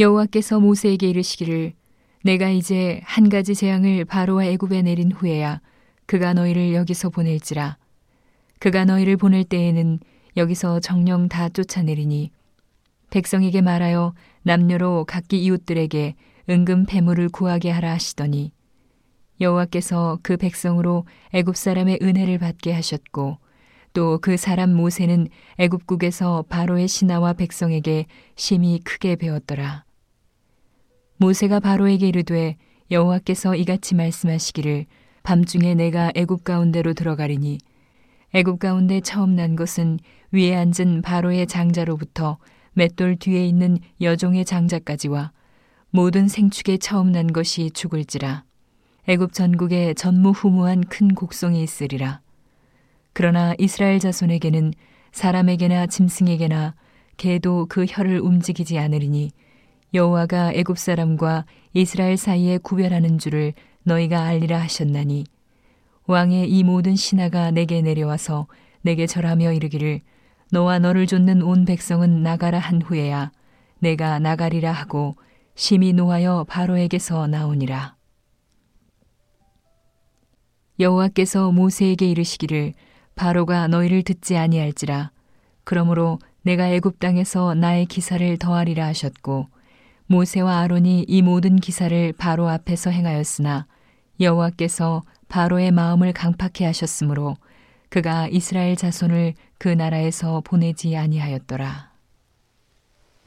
여호와께서 모세에게 이르시기를 내가 이제 한 가지 재앙을 바로와 애굽에 내린 후에야 그가 너희를 여기서 보낼지라 그가 너희를 보낼 때에는 여기서 정령 다 쫓아내리니 백성에게 말하여 남녀로 각기 이웃들에게 은금 배물을 구하게 하라 하시더니 여호와께서 그 백성으로 애굽 사람의 은혜를 받게 하셨고 또 그 사람 모세는 애굽국에서 바로의 신하와 백성에게 심히 크게 배웠더라. 모세가 바로에게 이르되 여호와께서 이같이 말씀하시기를 밤중에 내가 애굽 가운데로 들어가리니 애굽 가운데 처음 난 것은 위에 앉은 바로의 장자로부터 맷돌 뒤에 있는 여종의 장자까지와 모든 생축에 처음 난 것이 죽을지라. 애굽 전국에 전무후무한 큰 곡성이 있으리라. 그러나 이스라엘 자손에게는 사람에게나 짐승에게나 개도 그 혀를 움직이지 않으리니 여호와가 애굽 사람과 이스라엘 사이에 구별하는 줄을 너희가 알리라 하셨나니 왕의 이 모든 신하가 내게 내려와서 내게 절하며 이르기를 너와 너를 좇는 온 백성은 나가라 한 후에야 내가 나가리라 하고 심히 노하여 바로에게서 나오니라. 여호와께서 모세에게 이르시기를 바로가 너희를 듣지 아니할지라 그러므로 내가 애굽 땅에서 나의 기사를 더하리라 하셨고 모세와 아론이 이 모든 기사를 바로 앞에서 행하였으나 여호와께서 바로의 마음을 강팍해 하셨으므로 그가 이스라엘 자손을 그 나라에서 보내지 아니하였더라.